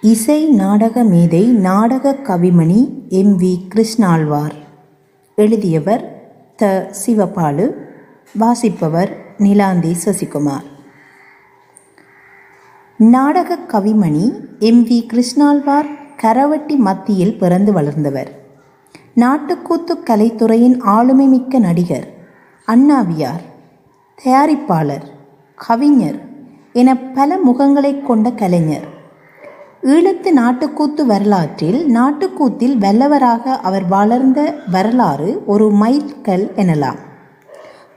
இசை நாடக மேதை நாடக கவிமணி எம் வி கிருஷ்ணாழ்வார். எழுதியவர் த சிவபாலு வாசிப்பவர் நிலாந்தி சசிகுமார். நாடக கவிமணி எம் வி கிருஷ்ணாழ்வார் கரவட்டி மத்தியில் பிறந்து வளர்ந்தவர். நாட்டுக்கூத்து கலைத்துறையின் ஆளுமைமிக்க நடிகர் அண்ணாவியார் தயாரிப்பாளர் கவிஞர் என பல முகங்களை கொண்ட கலைஞர். ஈழத்து நாட்டுக்கூத்து வரலாற்றில் நாட்டுக்கூத்தில் வல்லவராக அவர் வளர்ந்த வரலாறு ஒரு மைல்கல் எனலாம்.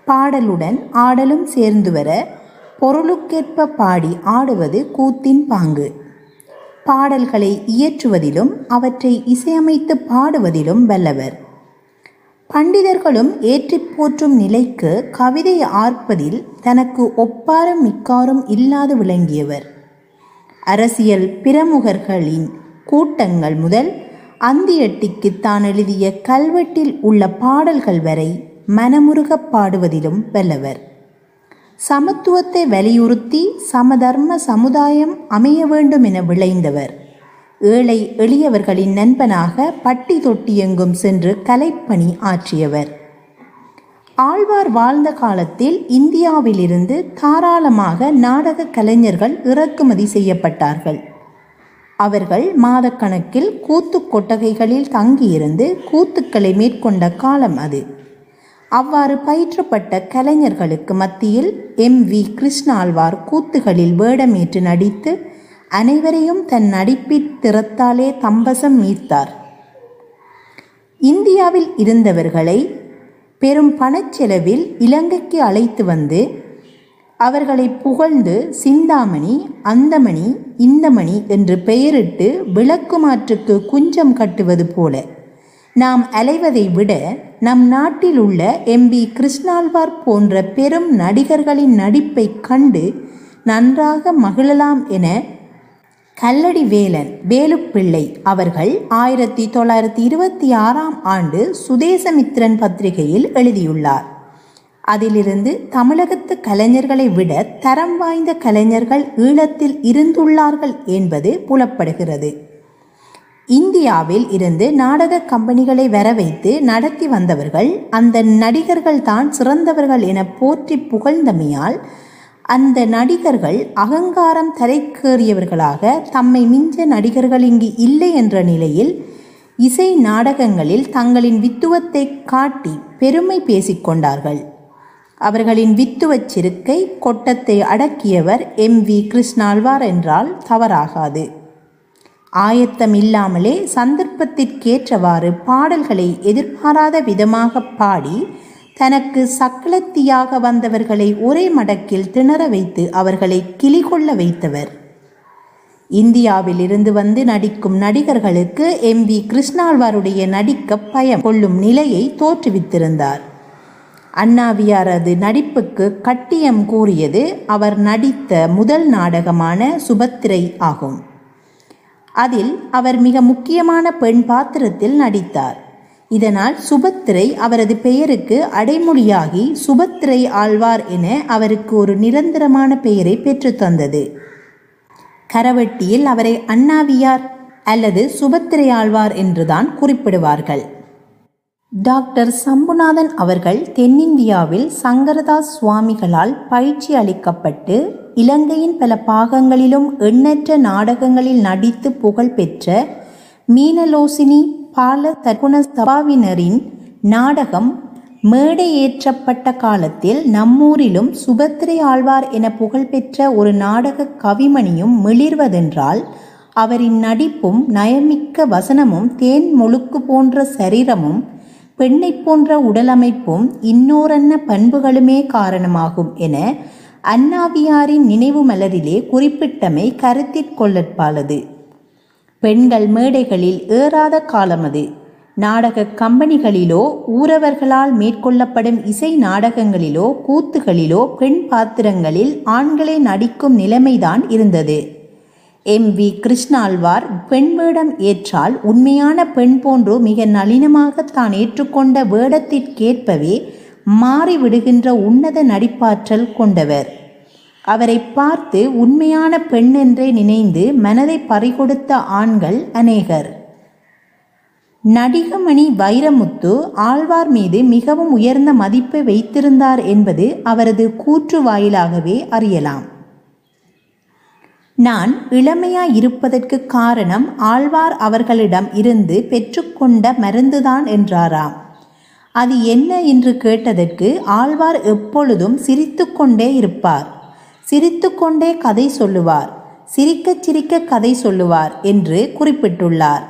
பாடலுடன் ஆடலும் சேர்ந்து வர பொருளுக்கேற்ப பாடி ஆடுவது கூத்தின் பாங்கு. பாடல்களை இயற்றுவதிலும் அவற்றை இசையமைத்து பாடுவதிலும் வல்லவர். பண்டிதர்களும் ஏற்றி போற்றும் நிலைக்கு கவிதை ஆர்ப்பதில் தனக்கு ஒப்பாரும் மிக்காரும் இல்லாது விளங்கியவர். அரசியல் பிரமுகர்களின் கூட்டங்கள் முதல் அந்தியட்டிக்கு தான் எழுதிய கல்வெட்டில் உள்ள பாடல்கள் வரை மனமுருகப் பாடுவதிலும் வல்லவர். சமத்துவத்தை வலியுறுத்தி சமதர்ம சமுதாயம் அமைய வேண்டும் என விளைந்தவர் ஏழை எளியவர்களின் நண்பனாக பட்டி தொட்டியெங்கும் சென்று கலைப்பணி ஆற்றியவர். ஆழ்வார் வாழ்ந்த காலத்தில் இந்தியாவிலிருந்து தாராளமாக நாடக கலைஞர்கள் இறக்குமதி செய்யப்பட்டார்கள். அவர்கள் மாதக்கணக்கில் கூத்து கொட்டகைகளில் தங்கியிருந்து கூத்துக்களை மேற்கொண்ட காலம் அது. அவ்வாறு பயிற்றப்பட்ட கலைஞர்களுக்கு மத்தியில் எம். வி. கிருஷ்ணாழ்வார் கூத்துகளில் வேடமேற்று நடித்து அனைவரையும் தன் நடிப்பிற் திறத்தாலே தம்பசம் மீத்தார் இந்தியாவில் இருந்தவர்களை பெரும் பணச்செலவில் இலங்கைக்கு அழைத்து வந்து அவர்களை புகழ்ந்து சிந்தாமணி அந்தமணி இந்தமணி என்று பெயரிட்டு விளக்குமாற்றுக்கு குஞ்சம் கட்டுவது போல. நாம் அலைவதை விட நம் நாட்டில் உள்ள எம்பி கிருஷ்ணால்வார் போன்ற பெரும் நடிகர்களின் நடிப்பை கண்டு நன்றாக மகிழலாம் என கல்லடி வேலன் வேலுப்பிள்ளை அவர்கள் ஆயிரத்தி தொள்ளாயிரத்தி இருபத்தி ஆறாம் ஆண்டு சுதேசமித்திரன் பத்திரிகையில் எழுதியுள்ளார். அதிலிருந்து தமிழகத்து கலைஞர்களை விட தரம் வாய்ந்த கலைஞர்கள் ஈழத்தில் இருந்துள்ளார்கள் என்பது புலப்படுகிறது. இந்தியாவில் இருந்து நாடக கம்பெனிகளை வரவைத்து நடத்தி வந்தவர்கள் அந்த நடிகர்கள் தான் சிறந்தவர்கள் என போற்றி புகழ்ந்தமையால் அந்த நடிகர்கள் அகங்காரம் தலைக்கேறியவர்களாக தம்மை மிஞ்ச நடிகர்கள் இங்கு இல்லை என்ற நிலையில் இசை நாடகங்களில் தங்களின் வித்துவத்தை காட்டி பெருமை பேசிக்கொண்டார்கள் அவர்களின் வித்துவச் சிறுக்கை கொட்டத்தை அடக்கியவர் எம் வி கிருஷ்ணாழ்வார் என்றால் தவறாகாது. ஆயத்தம் இல்லாமலே சந்தர்ப்பத்திற்கேற்றவாறு பாடல்களை எதிர்பாராத விதமாக பாடி தனக்கு சக்களத்தியாக வந்தவர்களை ஒரே மடக்கில் திணற வைத்து அவர்களை கிளிகொள்ள வைத்தவர். இந்தியாவில் இருந்து வந்து நடிக்கும் நடிகர்களுக்கு எம் வி கிருஷ்ணாழ்வாருடைய நடிக்க பயம் கொள்ளும் நிலையை தோற்றுவித்திருந்தார். அண்ணாவியாரது நடிப்புக்கு கட்டியம் கூறியது அவர் நடித்த முதல் நாடகமான சுபத்திரை ஆகும். அதில் அவர் மிக முக்கியமான பெண் பாத்திரத்தில் நடித்தார். இதனால் சுபத்திரை அவரது பெயருக்கு அடைமொழியாகி சுபத்திரை ஆழ்வார் என அவருக்கு ஒரு நிரந்தரமான பெயரை பெற்றுத்தந்தது கரவெட்டியில் அவரை அண்ணாவியார் அல்லது சுபத்திரை ஆழ்வார் என்றுதான் குறிப்பிடுவார்கள். டாக்டர் சம்புநாதன் அவர்கள் தென்னிந்தியாவில் சங்கரதாஸ் சுவாமிகளால் பயிற்சி அளிக்கப்பட்டு இலங்கையின் பல பாகங்களிலும் எண்ணற்ற நாடகங்களில் நடித்து புகழ்பெற்ற மீனலோசினி பால தகுண சபாவினரின் நாடகம் மேடை ஏற்றப்பட்ட காலத்தில் நம்மூரிலும் சுபத்திரை ஆழ்வார் என புகழ்பெற்ற ஒரு நாடக கவிமணியும் மிளிர்வதென்றால் அவரின் நடிப்பும் நயமிக்க வசனமும் தேன் முழுக்கு போன்ற சரீரமும் பெண்ணை போன்ற உடலமைப்பும் இன்னோரன்ன பண்புகளுமே காரணமாகும் என அண்ணாவியாரின் நினைவு மலரிலே குறிப்பிட்டமை கருத்திற்கொள்ளற்பாலது பெண்கள் மேடைகளில் ஏறாத காலம் அது. நாடக கம்பெனிகளிலோ ஊரவர்களால் மேற்கொள்ளப்படும் இசை நாடகங்களிலோ கூத்துகளிலோ பெண் பாத்திரங்களில் ஆண்களே நடிக்கும் நிலைமைதான் இருந்தது. எம். வி. கிருஷ்ணாழ்வார் பெண் வேடம் ஏற்றால் உண்மையான பெண் போன்று மிக நளினமாக தான் ஏற்றுக்கொண்ட வேடத்திற்கேற்பவே மாறிவிடுகின்ற உன்னத நடிப்பாற்றல் கொண்டவர். அவரை பார்த்து உண்மையான பெண் என்றே நினைந்து மனதை பறிகொடுத்த ஆண்கள் அநேகர். நடிகமணி வைரமுத்து ஆழ்வார் மீது மிகவும் உயர்ந்த மதிப்பை வைத்திருந்தார் என்பது அவரது கூற்று வாயிலாகவே அறியலாம். நான் இளமையாய் இருப்பதற்கு காரணம் ஆழ்வார் அவர்களிடம் இருந்து பெற்றுக்கொண்ட மருந்துதான் என்றாராம். அது என்ன என்று கேட்டதற்கு ஆழ்வார் எப்பொழுதும் சிரித்துக்கொண்டே இருப்பார். சிரித்துக்கொண்டே கதை சொல்லுவார். சிரிக்கச் சிரிக்க கதை சொல்லுவார் என்று குறிப்பிட்டுள்ளார்.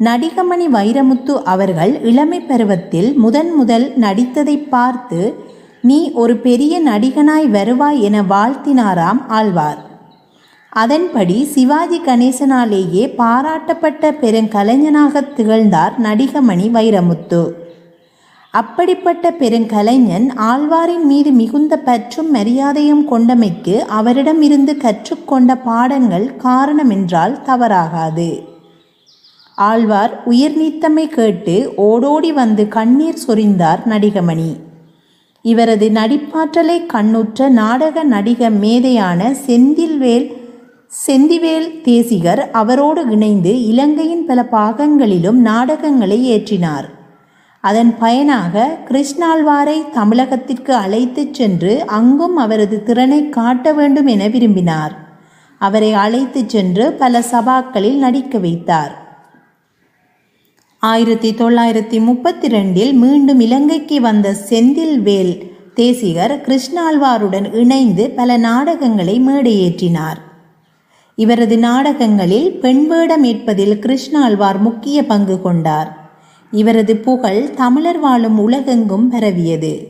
நடிகமணி வைரமுத்து அவர்கள் இளமை பருவத்தில் முதன் முதல் நடித்ததை பார்த்து நீ ஒரு பெரிய நடிகனாய் வருவாய் என வாழ்த்தினாராம் ஆழ்வார். அதன்படி சிவாஜி கணேசனாலேயே பாராட்டப்பட்ட பெருங்கலைஞனாக திகழ்ந்தார் நடிகமணி வைரமுத்து. அப்படிப்பட்ட பெருங்கலைஞன் ஆழ்வாரின் மீது மிகுந்த பற்றும் மரியாதையும் கொண்டமைக்கு அவரிடமிருந்து கற்றுக்கொண்ட பாடங்கள் காரணமென்றால் தவறாகாது. ஆழ்வார் உயிர் நீத்தமை கேட்டு ஓடோடி வந்து கண்ணீர் சொரிந்தார் நடிகமணி. இவரது நடிப்பாற்றலை கண்ணுற்ற நாடக நடிக மேதையான செந்தில்வேல் செந்திவேல் தேசிகர் அவரோடு இணைந்து இலங்கையின் பல பாகங்களிலும் நாடகங்களை ஏற்றினார். அதன் பயனாக கிருஷ்ணாழ்வாரை தமிழகத்திற்கு அழைத்துச் சென்று அங்கும் அவரது திறனை காட்ட வேண்டும் என விரும்பினார். அவரை அழைத்துச் சென்று பல சபாக்களில் நடிக்க வைத்தார். ஆயிரத்தி தொள்ளாயிரத்தி முப்பத்தி ரெண்டில் மீண்டும் இலங்கைக்கு வந்த செந்தில்வேல் தேசிகர் கிருஷ்ணாழ்வாருடன் இணைந்து பல நாடகங்களை மேடையேற்றினார். இவரது நாடகங்களில் பெண் வேடம் ஏற்பதில் கிருஷ்ணாழ்வார் முக்கிய பங்கு கொண்டார். இவரது புகழ் தமிழர் வாழும் உலகெங்கும் பரவியது.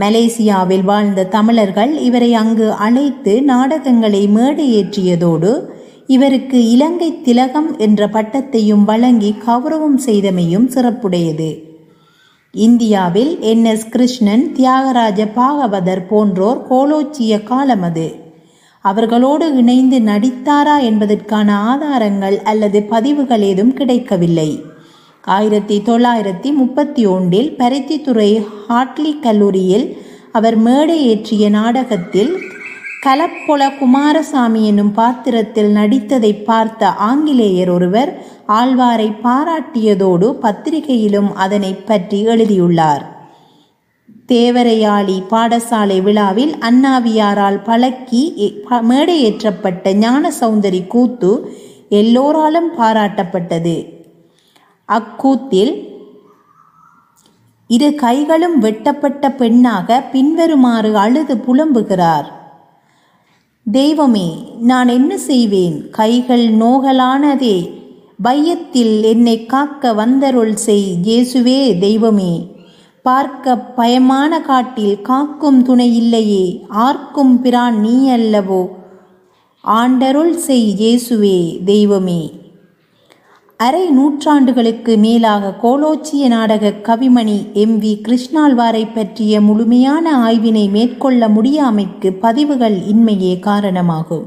மலேசியாவில் வாழ்ந்த தமிழர்கள் இவரை அங்கு அழைத்து நாடகங்களை மேடையேற்றியதோடு இவருக்கு இலங்கை திலகம் என்ற பட்டத்தையும் வழங்கி கௌரவம் செய்தமையும் சிறப்புடையது. இந்தியாவில் என். எஸ். கிருஷ்ணன் தியாகராஜ பாகவதர் போன்றோர் கோலோச்சிய காலம் அது. அவர்களோடு இணைந்து நடித்தாரா என்பதற்கான ஆதாரங்கள் அல்லது பதிவுகள் ஏதும் கிடைக்கவில்லை. ஆயிரத்தி தொள்ளாயிரத்தி முப்பத்தி ஒன்றில் பருத்தித்துறை ஹாட்லி கல்லூரியில் அவர் மேடை ஏற்றிய நாடகத்தில் கலப்பொல குமாரசாமி என்னும் பாத்திரத்தில் நடித்ததை பார்த்த ஆங்கிலேயர் ஒருவர் ஆழ்வாரை பாராட்டியதோடு பத்திரிகையிலும் அதனை பற்றி எழுதியுள்ளார். தேவரையாளி பாடசாலை விழாவில் அண்ணாவியாரால் பழக்கி மேடையேற்றப்பட்ட ஞான சௌந்தரி கூத்து எல்லோராலும் பாராட்டப்பட்டது. அக்கூத்தில் இரு கைகளும் வெட்டப்பட்ட பெண்ணாக பின்வருமாறு அழுது புலம்புகிறார். தெய்வமே நான் என்ன செய்வேன்? கைகள் நோகலானதே. பையத்தில் என்னை காக்க வந்தருள் செய். இயேசுவே தெய்வமே பார்க்க பயமான காட்டில் காக்கும் துணை இல்லையே. ஆர்க்கும் பிரான் நீ அல்லவோ ஆண்டருள் செய் இயேசுவே தெய்வமே. அரை நூற்றாண்டுகளுக்கு மேலாக கோலோச்சிய நாடக கவிமணி எம் வி கிருஷ்ணாழ்வாரை பற்றிய முழுமையான ஆய்வினை மேற்கொள்ள முடியாமைக்கு பதிவுகள் இன்மையே காரணமாகும்.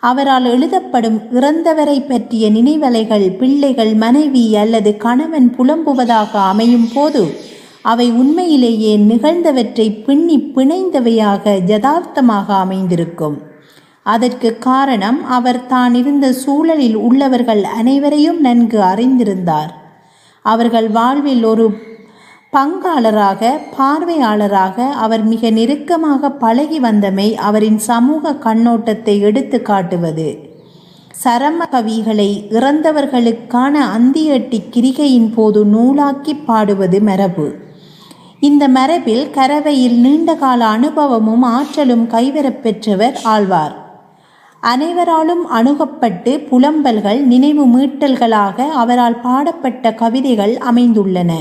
அவரால் எழுதப்படும் இறந்தவரை பற்றிய நினைவலைகள் பிள்ளைகள் மனைவி அல்லது கணவன் புலம்புவதாக அமையும் போது அவை உண்மையிலேயே நிகழ்ந்தவற்றை பின்னி பிணைந்தவையாக யதார்த்தமாக அமைந்திருக்கும். அதற்கு காரணம் அவர் தான் இருந்த சூழலில் உள்ளவர்கள் அனைவரையும் நன்கு அறிந்திருந்தார். அவர்கள் வாழ்வில் ஒரு பங்காளராக பார்வையாளராக அவர் மிக நெருக்கமாக பழகி வந்தமை அவரின் சமூக கண்ணோட்டத்தை எடுத்து காட்டுவது. சரம கவிகளை இறந்தவர்களுக்கான அந்தியட்டி கிரிகையின் போது நூலாக்கி பாடுவது மரபு. இந்த மரபில் கரவையில் நீண்டகால அனுபவமும் ஆற்றலும் கைவரப்பெற்றவர் ஆழ்வார். அனைவராலும் அணுகப்பட்டு புலம்பல்கள் நினைவு மீட்டல்களாக அவரால் பாடப்பட்ட கவிதைகள் அமைந்துள்ளன.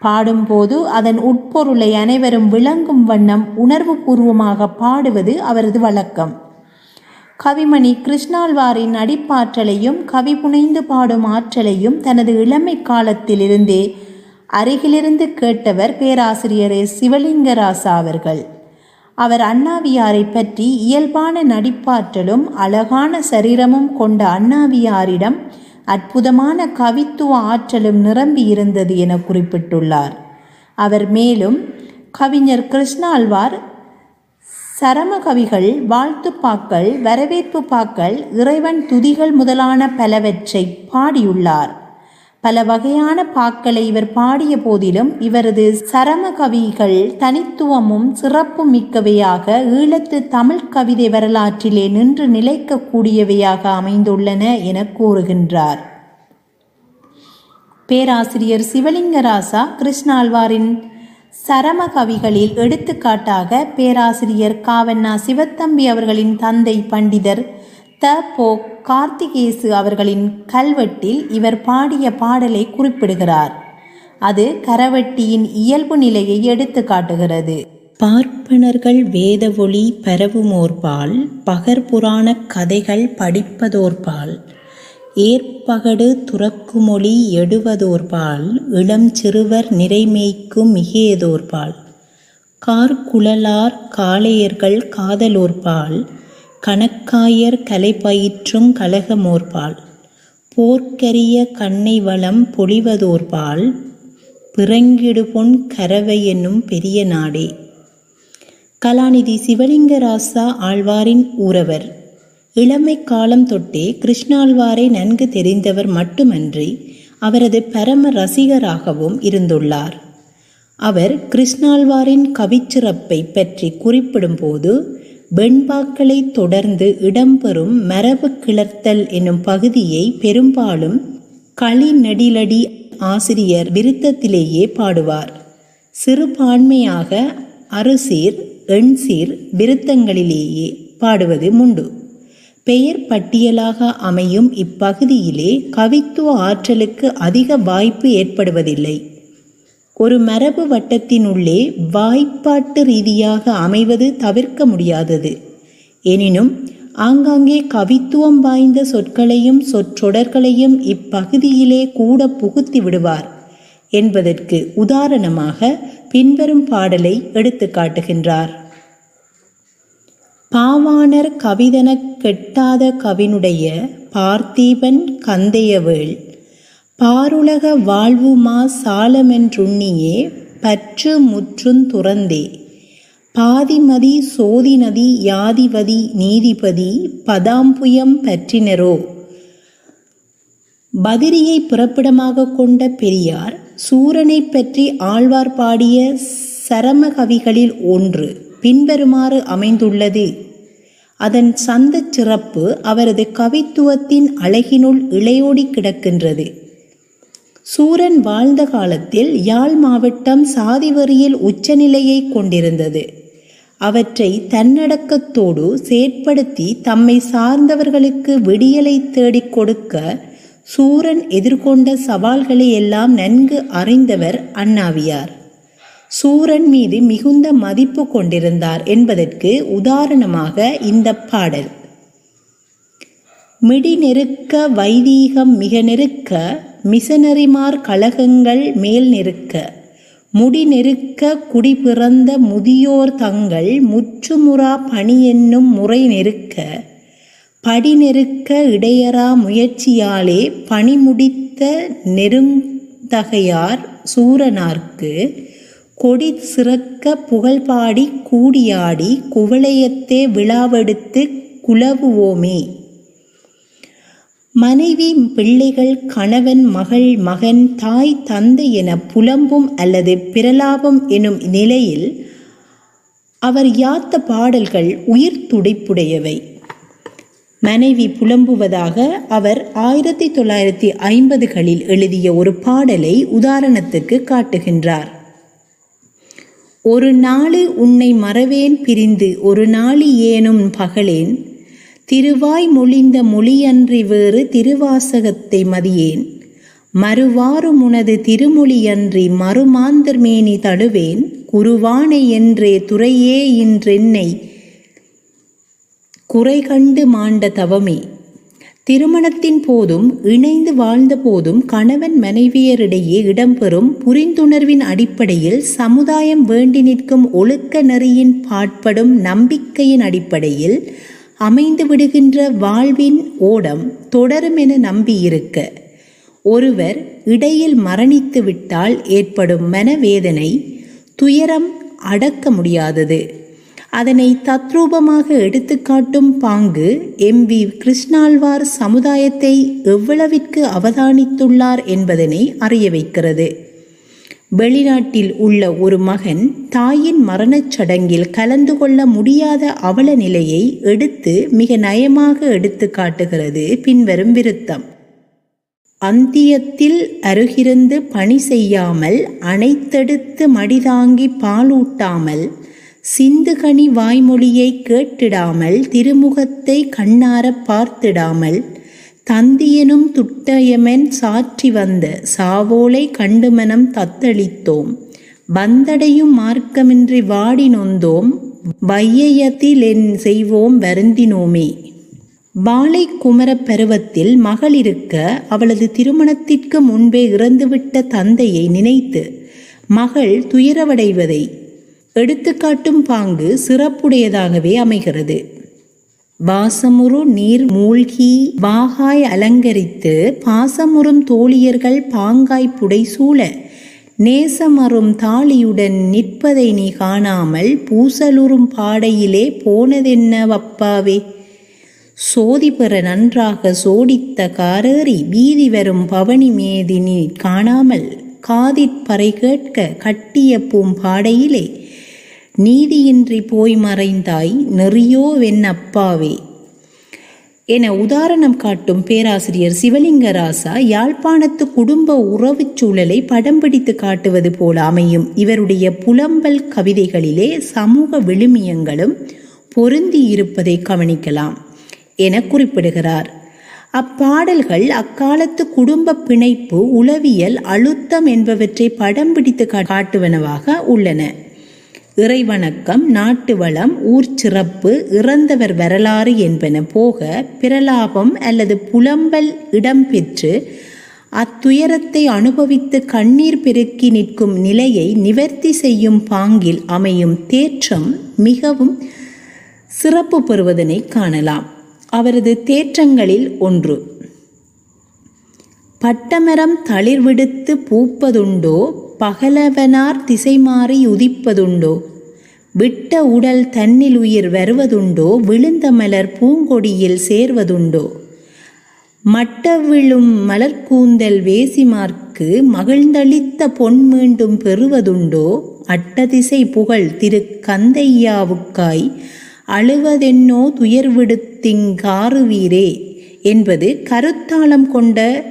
பாடும்போது அதன் உட்பொருளை அனைவரும் விளங்கும் வண்ணம் உணர்வுபூர்வமாக பாடுவது அவரது வழக்கம். கவிமணி கிருஷ்ணாழ்வாரின் அடிப்பாற்றலையும் கவி புனைந்து பாடும் ஆற்றலையும் தனது இளமை காலத்திலிருந்தே அருகிலிருந்து கேட்டவர் பேராசிரியர் சிவலிங்கராசா அவர்கள். அவர் அண்ணாவியாரை பற்றி இயல்பான நடிப்பாற்றலும் அழகான சரீரமும் கொண்ட அண்ணாவியாரிடம் அற்புதமான கவித்துவ ஆற்றலும் நிரம்பி இருந்தது என குறிப்பிட்டுள்ளார். அவர் மேலும் கவிஞர் கிருஷ்ணாழ்வார் சரமகவிகள் வாழ்த்துப்பாக்கள் வரவேற்பு பாக்கள் இறைவன் துதிகள் முதலான பலவற்றை பாடியுள்ளார். பல வகையான பாக்களை இவர் பாடிய போதிலும் இவரது சரம கவிகள் தனித்துவமும் சிறப்பும் மிக்கவையாக ஈழத்து தமிழ் கவிதை வரலாற்றிலே நின்று நிலைக்கக்கூடியவையாக அமைந்துள்ளன என கூறுகின்றார். பேராசிரியர் சிவலிங்கராசா கிருஷ்ணாழ்வாரின் சரமகவிகளில் எடுத்துக்காட்டாக பேராசிரியர் காவண்ணா சிவத்தம்பி அவர்களின் தந்தை பண்டிதர் த போ கார்த்திகேசு அவர்களின் கல்வெட்டில் இவர் பாடிய பாடலை குறிப்பிடுகிறார். அது கரவட்டியின் இயல்பு நிலையை எடுத்து காட்டுகிறது. பார்ப்பனர்கள் வேத ஒளி பரவுமோர்பால் பகர்புராண கதைகள் படிப்பதோர்பால் ஏற்பகடு துறக்குமொழி எடுவதோர்பால் இளம் சிறுவர் நிறைமேய்க்கும் மிகேதோர்பால் கார்குழலார் காளையர்கள் காதலோர்பால் கணக்காயர் கலை பயிற்றும் கழகமோர்பால் போர்க்கரிய கண்ணை வளம் பொழிவதோர்பால் பிறங்கிடுபொன் கரவை என்னும் பெரிய நாடே. கலாநிதி சிவலிங்கராசா ஆழ்வாரின் ஊரவர். இளமை காலம் தொட்டே கிருஷ்ணாழ்வாரை நன்கு தெரிந்தவர் மட்டுமன்றி அவரது பரம ரசிகராகவும் இருந்துள்ளார். அவர் கிருஷ்ணாழ்வாரின் கவிச்சிறப்பை பற்றி குறிப்பிடும்போது வெண்பாக்களை தொடர்ந்து இடம்பெறும் மரபு கிளர்த்தல் என்னும் பகுதியை பெரும்பாலும் களி நடிலடி ஆசிரியர் விருத்தத்திலேயே பாடுவார். சிறுபான்மையாக அறுசீர் எண்சீர் விருத்தங்களிலேயே பாடுவது முண்டு பெயர் பட்டியலாக அமையும் இப்பகுதியிலே கவித்துவ ஆற்றலுக்கு அதிக வாய்ப்பு ஏற்படுவதில்லை. ஒரு மரபு வட்டத்தினுள்ளே வாய்ப்பாட்டு ரீதியாக அமைவது தவிர்க்க முடியாதது. எனினும் ஆங்காங்கே கவித்துவம் வாய்ந்த சொற்களையும் சொற்றொடர்களையும் இப்பகுதியிலே கூட புகுத்தி விடுவார் என்பதற்கு உதாரணமாக பின்வரும் பாடலை எடுத்து காட்டுகின்றார். பாவாணர் கவிதனக் கெட்டாத கவினுடைய பார்த்தீபன் கந்தையவேள் பாருலக வாழ்வுமா சாலமென்றுண்ணியே பற்று முற்றுந் துறந்தே. பாதிமதி சோதிநதி யாதிபதி நீதிபதி பதாம்புயம் பற்றினரோ? பதிரியை பிறப்பிடமாக கொண்ட பெரியார் சூரனை பற்றி ஆழ்வார் பாடிய சரமகவிகளில் ஒன்று பின்வருமாறு அமைந்துள்ளது. அதன் சந்தச் சிறப்பு அவரது கவித்துவத்தின் அழகினுள் இளையோடி கிடக்கின்றது. சூரன் வாழ்ந்த காலத்தில் யாழ் மாவட்டம் சாதிவரியில் உச்சநிலையை கொண்டிருந்தது. அவற்றை தன்னடக்கத்தோடு செயற்படுத்தி தம்மை சார்ந்தவர்களுக்கு விடியலை தேடிக் கொடுக்க சூரன் எதிர்கொண்ட சவால்களை எல்லாம் நன்கு அறிந்தவர் அண்ணாவியார். சூரன் மீது மிகுந்த மதிப்பு கொண்டிருந்தார் என்பதற்கு உதாரணமாக இந்த பாடல். மிடி நெருக்க வைதீகம் மிக நெருக்க மிசனரிமார் கழகங்கள் மேல் நெருக்க முடி நெருக்க குடி பிறந்த முதியோர் தங்கள் முற்றுமுறா பணி என்னும் முறை நெருக்க படி நெருக்க இடையரா முயற்சியாலே பணி முடித்த நெருந்தகையார் சூரனார்க்கு. கொடி சிறக்க புகழ்பாடி கூடியாடி குவளையத்தே விழாவெடுத்து குலவுவோமே மனைவி பிள்ளைகள் கணவன் மகள் மகன் தாய் தந்தை என புலம்பும் அல்லது பிரலாபம் எனும் நிலையில் அவர் யாத்த பாடல்கள் உயிர் துடிப்புடையவை? மனைவி புலம்புவதாக அவர் ஆயிரத்தி தொள்ளாயிரத்தி ஐம்பதுகளில் எழுதிய ஒரு பாடலை உதாரணத்துக்கு காட்டுகின்றார். ஒரு நாளு உன்னை மறவேன் பிரிந்து ஒரு நாளி ஏனும் பகலேன் திருவாய் மொழிந்த மொழியன்றி வேறு திருவாசகத்தை மதியேன். மறுவாறு உனது திருமொழியன்றி மறுமாந்தர்மேனி தடுவேன். குருவானை என்றே துறையே இன்றென்னை குறை கண்டு மாண்ட தவமே. திருமணத்தின் போதும் இணைந்து வாழ்ந்த போதும் கணவன் மனைவியரிடையே இடம்பெறும் புரிந்துணர்வின் அடிப்படையில் சமுதாயம் வேண்டி நிற்கும் ஒழுக்க நெறியின் பாட்படும் நம்பிக்கையின் அடிப்படையில் அமைந்து விடுகின்ற வாழ்வின் ஓடம் தொடரும் என நம்பியிருக்க. ஒருவர் இடையில் மரணித்து விட்டால் ஏற்படும் மனவேதனை துயரம் அடக்க முடியாதது. அதனை தத்ரூபமாக எடுத்துக்காட்டும் பாங்கு எம் வி கிருஷ்ணாழ்வார் சமுதாயத்தை எவ்வளவிற்கு அவதானித்துள்ளார் என்பதனை அறிய வைக்கிறது. வெளிநாட்டில் உள்ள ஒரு மகன் தாயின் மரணச் சடங்கில் கலந்து கொள்ள முடியாத அவல நிலையை எடுத்து மிக நயமாக எடுத்து காட்டுகிறது. பின்வரும் விருத்தம். அந்தியத்தில் அருகிருந்து பணி செய்யாமல் அனைத்தெடுத்து மடிதாங்கி பாலூட்டாமல் சிந்துகனி வாய்மொழியை கேட்டிடாமல் திருமுகத்தை கண்ணார பார்த்திடாமல் தந்தியனும் துட்டயமென் சாற்றி வந்த சாவோலை கண்டுமனம் தத்தளித்தோம். வந்தடையும் மார்க்கமின்றி வாடி நொந்தோம் வையயத்திலென் செய்வோம் வருந்தினோமே. பாலை குமர பருவத்தில் மகள் இருக்க அவளது திருமணத்திற்கு முன்பே இறந்துவிட்ட தந்தையை நினைத்து மகள் துயரவடைவதை எடுத்துக்காட்டும் பாங்கு சிறப்புடையதாகவே அமைகிறது. வாசமுறு நீர் மூழ்கி வாகாய் அலங்கரித்து பாசமுறும் தோழியர்கள் பாங்காய் புடைசூழ நேசமறும் தாளியுடன் நிற்பதை நீ காணாமல் பூசலுறும் பாடையிலே போனதென்ன வப்பாவே சோதி பெற நன்றாக சோடித்த காரேறி வீதி வரும் பவனி மேதினி காணாமல் காதிற்பறை கேட்க கட்டிய பூம்பாடையிலே நீதியின்றி போய் மறைந்தாய் நெறியோ வெண்ணப்பாவே என உதாரணம் காட்டும் பேராசிரியர் சிவலிங்கராசா யாழ்ப்பாணத்து குடும்ப உறவுச் சூழலை படம் பிடித்து காட்டுவது போல அமையும். இவருடைய புலம்பல் கவிதைகளிலே சமூக விழுமியங்களும் பொருந்தி இருப்பதை கவனிக்கலாம் என குறிப்பிடுகிறார். அப்பாடல்கள் அக்காலத்து குடும்ப பிணைப்பு உளவியல் அழுத்தம் என்பவற்றை படம் பிடித்து காட்டுவனவாக உள்ளன. இறைவணக்கம் நாட்டு வளம் ஊர் சிறப்பு இறந்தவர் வரலாறு என்பன போக பிரலாபம் அல்லது புலம்பல் இடம்பெற்று அத்துயரத்தை அனுபவித்து கண்ணீர் பெருக்கி நிற்கும் நிலையை நிவர்த்தி செய்யும் பாங்கில் அமையும் தேற்றம் மிகவும் சிறப்பு பெறுவதனை காணலாம். அவரது தேற்றங்களில் ஒன்று பட்டமரம் தளிர்விடுத்து பூப்பதுண்டோ பகலவனார் திசை மாறி உதிப்பதுண்டோ? விட்ட உடல் தன்னில் உயிர் வருவதுண்டோ? விழுந்த மலர் பூங்கொடியில் சேர்வதுண்டோ? மட்ட விழும் மலர்கூந்தல் வேசிமார்க்கு மகிழ்ந்தளித்த பொன் மீண்டும் பெறுவதுண்டோ? அட்டதிசை புகழ் திரு கந்தையாவுக்காய் அழுவதென்னோ துயர்விடுத்திங்காறுவீரே என்பது கருத்தாளம் கொண்ட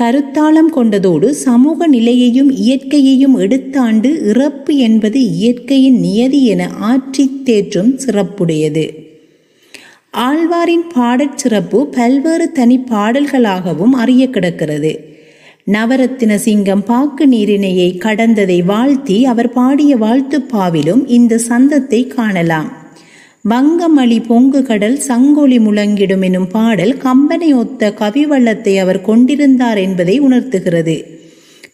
கருத்தாளம் கொண்டதோடு சமூக நிலையையும் இயற்கையையும் எடுத்தாண்டு இறப்பு என்பது இயற்கையின் நியதி என ஆற்றி தேற்றும் சிறப்புடையது. ஆழ்வாரின் பாடற் சிறப்பு பல்வேறு தனி பாடல்களாகவும் அறிய கிடக்கிறது. நவரத்தின சிங்கம் பாக்கு நீரிணையை கடந்ததை வாழ்த்தி அவர் பாடிய வாழ்த்துப்பாவிலும் இந்த சந்தத்தை காணலாம். வங்கமளி பொங்கு கடல் சங்கொலி முழங்கிடும் எனும் பாடல் கம்பனை ஒத்த கவிவள்ளத்தை அவர் கொண்டிருந்தார் என்பதை உணர்த்துகிறது.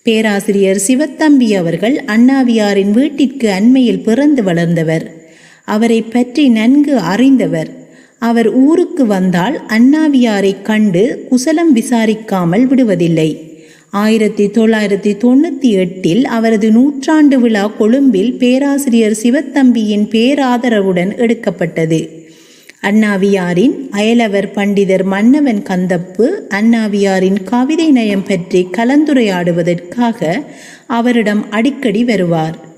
பேராசிரியர் சிவத்தம்பி அவர்கள் அண்ணாவியாரின் வீட்டிற்கு அண்மையில் பிறந்து வளர்ந்தவர். அவரை பற்றி நன்கு அறிந்தவர். அவர் ஊருக்கு வந்தால் அண்ணாவியாரை கண்டு குசலம் விசாரிக்காமல் விடுவதில்லை. ஆயிரத்தி தொள்ளாயிரத்தி தொண்ணூற்றி எட்டில் அவரது நூற்றாண்டு விழா கொழும்பில் பேராசிரியர் சிவத்தம்பியின் பேராதரவுடன் எடுக்கப்பட்டது. அண்ணாவியாரின் அயலவர் பண்டிதர் மன்னவன் கந்தப்பு அண்ணாவியாரின் கவிதை நயம் பற்றி கலந்துரையாடுவதற்காக அவரிடம் அடிக்கடி வருவார்.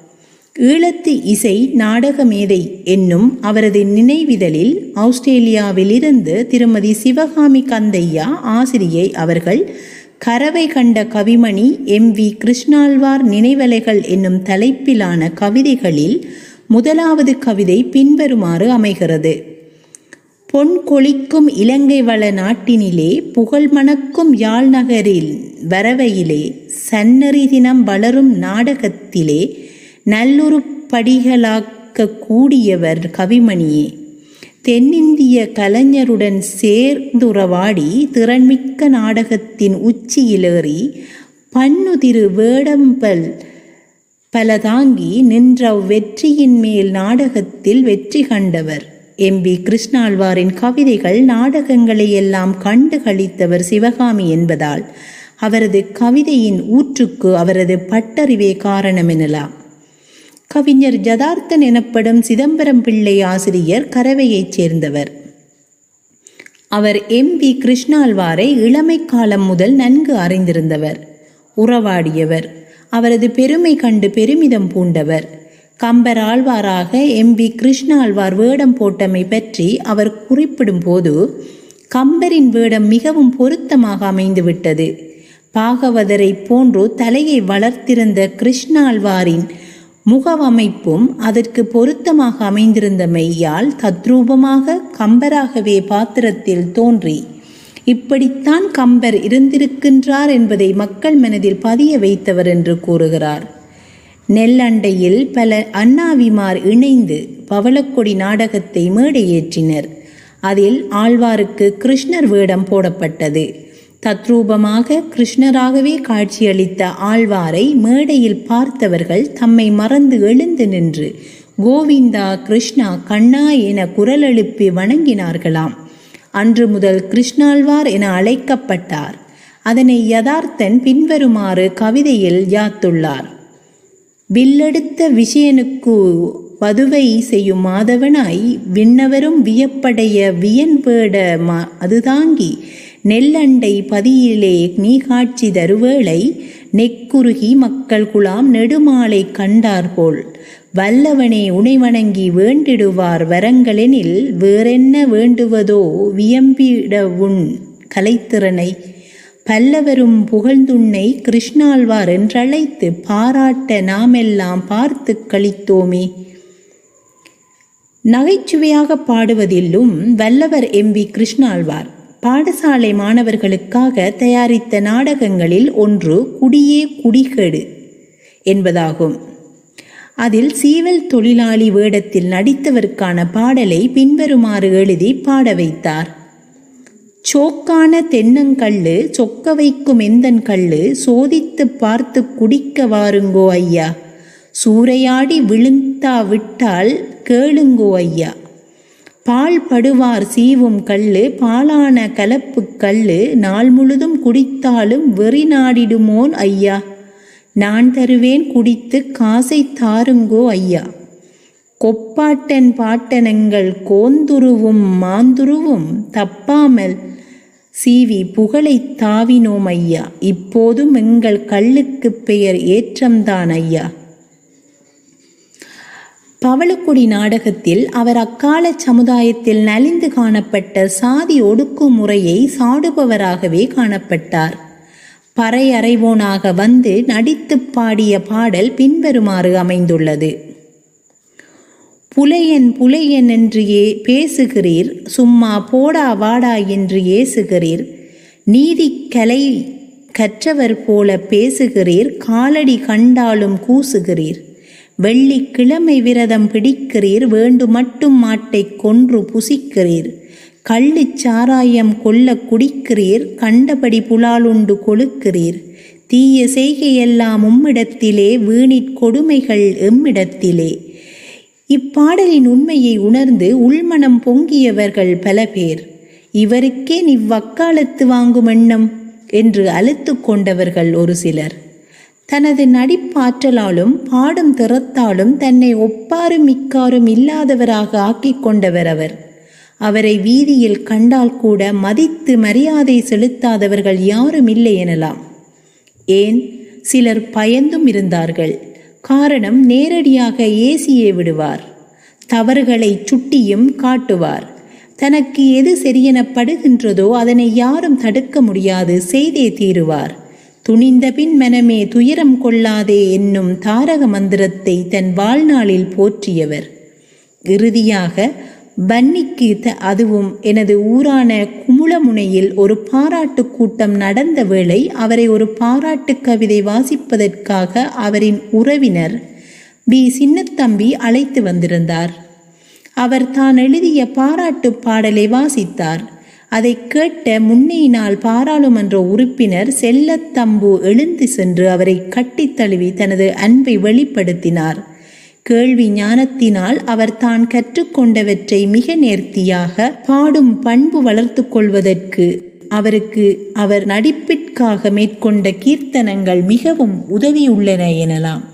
ஈழத்து இசை நாடக மேதை என்னும் அவரது நினைவிதழில் ஆஸ்திரேலியாவிலிருந்து திருமதி சிவகாமி கந்தையா ஆசிரியை அவர்கள் கரவை கண்ட கவிமணி எம் வி கிருஷ்ணாழ்வார் நினைவலைகள் என்னும் தலைப்பிலான கவிதைகளில் முதலாவது கவிதை பின்வருமாறு அமைகிறது. பொன் கொளிக்கும் இலங்கை வள நாட்டினிலே புகழ் மணக்கும் யாழ் நகரில் வரவையிலே சன்னறி தினம் வளரும் நாடகத்திலே நல்லுருப்படிகளாக்க கூடியவர் கவிமணியே. தென்னிந்திய கலைஞருடன் சேர்ந்துறவாடி திறன்மிக்க நாடகத்தின் உச்சியிலேறி பன்னுதிரு வேடம்பல் பல தாங்கி நின்ற வெற்றியின் மேல் நாடகத்தில் வெற்றி கண்டவர். எம். பி கிருஷ்ணாழ்வாரின் கவிதைகள் நாடகங்களை எல்லாம் கண்டு கழித்தவர் சிவகாமி என்பதால் அவரது கவிதையின் ஊற்றுக்கு அவரது பட்டறிவே காரணம் எனலாம். கவிஞர் ஜதார்த்தன் எனப்படும் சிதம்பரம் பிள்ளை ஆசிரியர் கரவையைச் சேர்ந்தவர். அவர் எம். வி. கிருஷ்ணால்வாரை இளமை காலம் முதல் நன்கு அறிந்திருந்தவர். உறவாடியவர். அவரது பெருமை கண்டு பெருமிதம் பூண்டவர். கம்பர் ஆழ்வாராக எம். பி கிருஷ்ணாழ்வார் வேடம் போட்டமை பற்றி அவர் குறிப்பிடும் போது கம்பரின் வேடம் மிகவும் பொருத்தமாக அமைந்துவிட்டது. பாகவதரை போன்று தலையை வளர்த்திருந்த கிருஷ்ணாழ்வாரின் முகவமைப்பும் அதற்கு பொருத்தமாக அமைந்திருந்த மெய்யால் தத்ரூபமாக கம்பராகவே பாத்திரத்தில் தோன்றி இப்படித்தான் கம்பர் இருந்திருக்கின்றார் என்பதை மக்கள் மனதில் பதிய வைத்தவர் என்று கூறுகிறார். நெல்லண்டையில் பல அண்ணாவிமார் இணைந்து பவளக்கொடி நாடகத்தை மேடையேற்றினர். அதில் ஆழ்வாருக்கு கிருஷ்ணர் வேடம் போடப்பட்டது. தத்ரூபமாக கிருஷ்ணராகவே காட்சியளித்த ஆழ்வாரை மேடையில் பார்த்தவர்கள் தம்மை மறந்து எழுந்து நின்று கோவிந்தா கிருஷ்ணா கண்ணா என குரல் எழுப்பி வணங்கினார்களாம். அன்று முதல் கிருஷ்ணாழ்வார் என அழைக்கப்பட்டார். அதனை யதார்த்தன் பின்வருமாறு கவிதையில் யாத்துள்ளார். வில்லெடுத்த விஷயனுக்கு வதுவை செய்யும் மாதவனாய் விண்ணவரும் வியப்படைய வியன்வேட மா அதுதாங்கி நெல்லண்டை பதியிலே நீ காட்சி தருவேளை நெக்குருகி மக்கள் குலாம் நெடுமாலை கண்டார்போல். வல்லவனே உனை வணங்கி வேண்டிடுவார் வரங்களெனில் வேறென்ன வேண்டுவதோ வியம்பிட உன் கலைத்திறனை. பல்லவரும் புகழ்ந்துன்னை கிருஷ்ணாழ்வார் என்றழைத்து பாராட்ட நாமெல்லாம் பார்த்து கழித்தோமே நகைச்சுவையாக பாடுவதிலும் வல்லவர் எம் வி கிருஷ்ணாழ்வார். பாடசாலை மாணவர்களுக்காக தயாரித்த நாடகங்களில் ஒன்று குடியே குடிகேடு என்பதாகும். அதில் சீவல் தொழிலாளி வேடத்தில் நடித்தவருக்கான பாடலை பின்வருமாறு எழுதி பாட வைத்தார். சோக்கான தென்னங்கள்ளு சொக்க வைக்கும் எந்தன் கள்ளு சோதித்து பார்த்து குடிக்க வாருங்கோ ஐயா. சூறையாடி விழுந்தா விட்டால் கேளுங்கோ ஐயா. பால் படுவார் சீவும் கல்லு பாலான கலப்பு கல்லு நாள் முழுதும் குடித்தாலும் வெறி நாடிடுமோன் ஐயா. நான் தருவேன் குடித்து காசை தாருங்கோ ஐயா. கொப்பாட்டன் பாட்டனங்கள் கோந்துருவும் மாந்துருவும் தப்பாமல் சீவி புகழை தாவினோம் ஐயா. இப்போதும் எங்கள் கல்லுக்கு பெயர் ஏற்றம்தான் ஐயா. பவளக்குடி நாடகத்தில் அவர் அக்கால சமுதாயத்தில் நலிந்து காணப்பட்ட சாதி ஒடுக்குமுறையை சாடுபவராகவே காணப்பட்டார். பறையறைவோனாக வந்து நடித்து பாடிய பாடல் பின்வருமாறு அமைந்துள்ளது. புலையன் புலையன் என்று ஏ பேசுகிறீர். சும்மா போடா வாடா என்று ஏசுகிறீர். நீதி கலை கற்றவர் போல பேசுகிறீர். காலடி கண்டாலும் கூசுகிறீர். வெள்ளிக்கிழமை விரதம் பிடிக்கிறீர் வேண்டு மட்டும் மாட்டை கொன்று புசிக்கிறீர். கள்ளு சாராயம் கொல்ல குடிக்கிறீர் கண்டபடி புலாலுண்டு கொழுக்கிறீர். தீய செய்கையெல்லாம் உம்மிடத்திலே வீணிற் கொடுமைகள் எம்மிடத்திலே. இப்பாடலின் உண்மையை உணர்ந்து உள்மனம் பொங்கியவர்கள் பல பேர். இவருக்கே இவ்வக்காலத்து வாங்கும் எண்ணம்? என்று அழுத்து கொண்டவர்கள் ஒரு சிலர். தனது நடிப்பாற்றலாலும் பாடும் திறத்தாலும் தன்னை ஒப்பாரும் மிக்காரும் இல்லாதவராக ஆக்கிக் கொண்டவர் அவர். அவரை வீதியில் கண்டால் கூட மதித்து மரியாதை செலுத்தாதவர்கள் யாரும் இல்லை எனலாம். ஏன்? சிலர் பயந்தும் இருந்தார்கள். காரணம் நேரடியாக ஏசியே விடுவார். தவறுகளை சுட்டியும் காட்டுவார். தனக்கு எது சரியெனப்படுகின்றதோ அதனை யாரும் தடுக்க முடியாது செய்தே தீருவார். துணிந்த பின் மனமே துயரம் கொள்ளாதே என்னும் தாரக மந்திரத்தை தன் வாழ்நாளில் போற்றியவர். இறுதியாக பன்னிக்கு த அதுவும் எனது ஊரான குமுளமுனையில் ஒரு பாராட்டு கூட்டம் நடந்த வேளை அவரை ஒரு பாராட்டு கவிதை வாசிப்பதற்காக அவரின் உறவினர் பி சின்னத்தம்பி அழைத்து வந்திருந்தார். அவர் தான் எழுதிய பாராட்டு பாடலை வாசித்தார். அதை கேட்ட முன்னையினால் பாராளுமன்ற உறுப்பினர் செல்லத்தம்பு எழுந்து சென்று அவரை கட்டித் தழுவி தனது அன்பை வெளிப்படுத்தினார். கேள்வி ஞானத்தினால் அவர் தான் கற்றுக்கொண்டவற்றை மிக நேர்த்தியாக பாடும் பண்பு வளர்த்து கொள்வதற்கு அவருக்கு அவர் நடிப்பிற்காக மேற்கொண்ட கீர்த்தனங்கள் மிகவும் உதவியுள்ளன எனலாம்.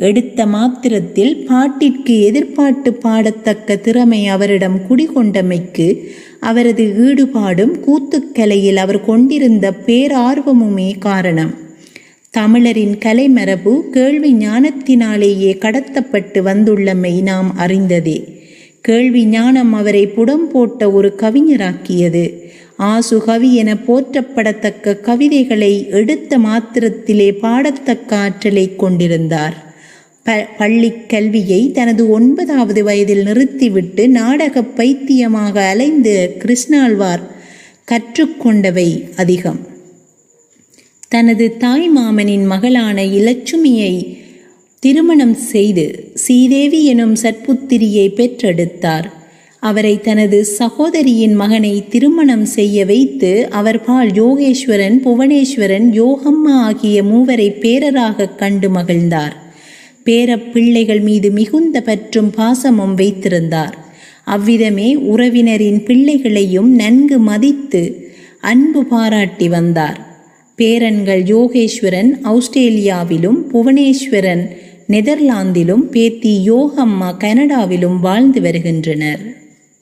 எடுத்த மாத்திரத்தில் பாட்டிற்கு எதிர்பாட்டு பாடத்தக்க திறமை அவரிடம் குடிகொண்டமைக்கு அவரது ஈடுபாடும் கூத்துக்கலையில் அவர் கொண்டிருந்த பேரார்வமுமே காரணம். தமிழரின் கலைமரபு கேள்வி ஞானத்தினாலேயே கடத்தப்பட்டு வந்துள்ளமை நாம் அறிந்ததே. கேள்வி ஞானம் அவரை புடம் போட்ட ஒரு கவிஞராக்கியது. ஆசு கவி என போற்றப்படத்தக்க கவிதைகளை எடுத்த மாத்திரத்திலே பாடத்தக்க ஆற்றலை கொண்டிருந்தார். ப பள்ளி கல்வியை தனது ஒன்பதாவது வயதில் நிறுத்திவிட்டு நாடக பைத்தியமாக அலைந்து கிருஷ்ணாழ்வார் கற்றுக்கொண்டவை அதிகம். தனது தாய் மாமனின் மகளான இலட்சுமியை திருமணம் செய்து சீதேவி எனும் சற்புத்திரியை பெற்றெடுத்தார். அவரை தனது சகோதரியின் மகனை திருமணம் செய்ய வைத்து அவர் பால் யோகேஸ்வரன் புவனேஸ்வரன் யோகம்மா ஆகிய மூவரை பேரராக கண்டு மகிழ்ந்தார். பேரப்பிள்ளைகள் மீது மிகுந்த பற்றும் பாசமும் வைத்திருந்தார். அவ்விதமே உறவினரின் பிள்ளைகளையும் நன்கு மதித்து அன்பு பாராட்டி வந்தார். பேரன்கள் யோகேஸ்வரன் ஆஸ்திரேலியாவிலும் புவனேஸ்வரன் நெதர்லாந்திலும் பேத்தி யோகம்மா கனடாவிலும் வாழ்ந்து வருகின்றனர்.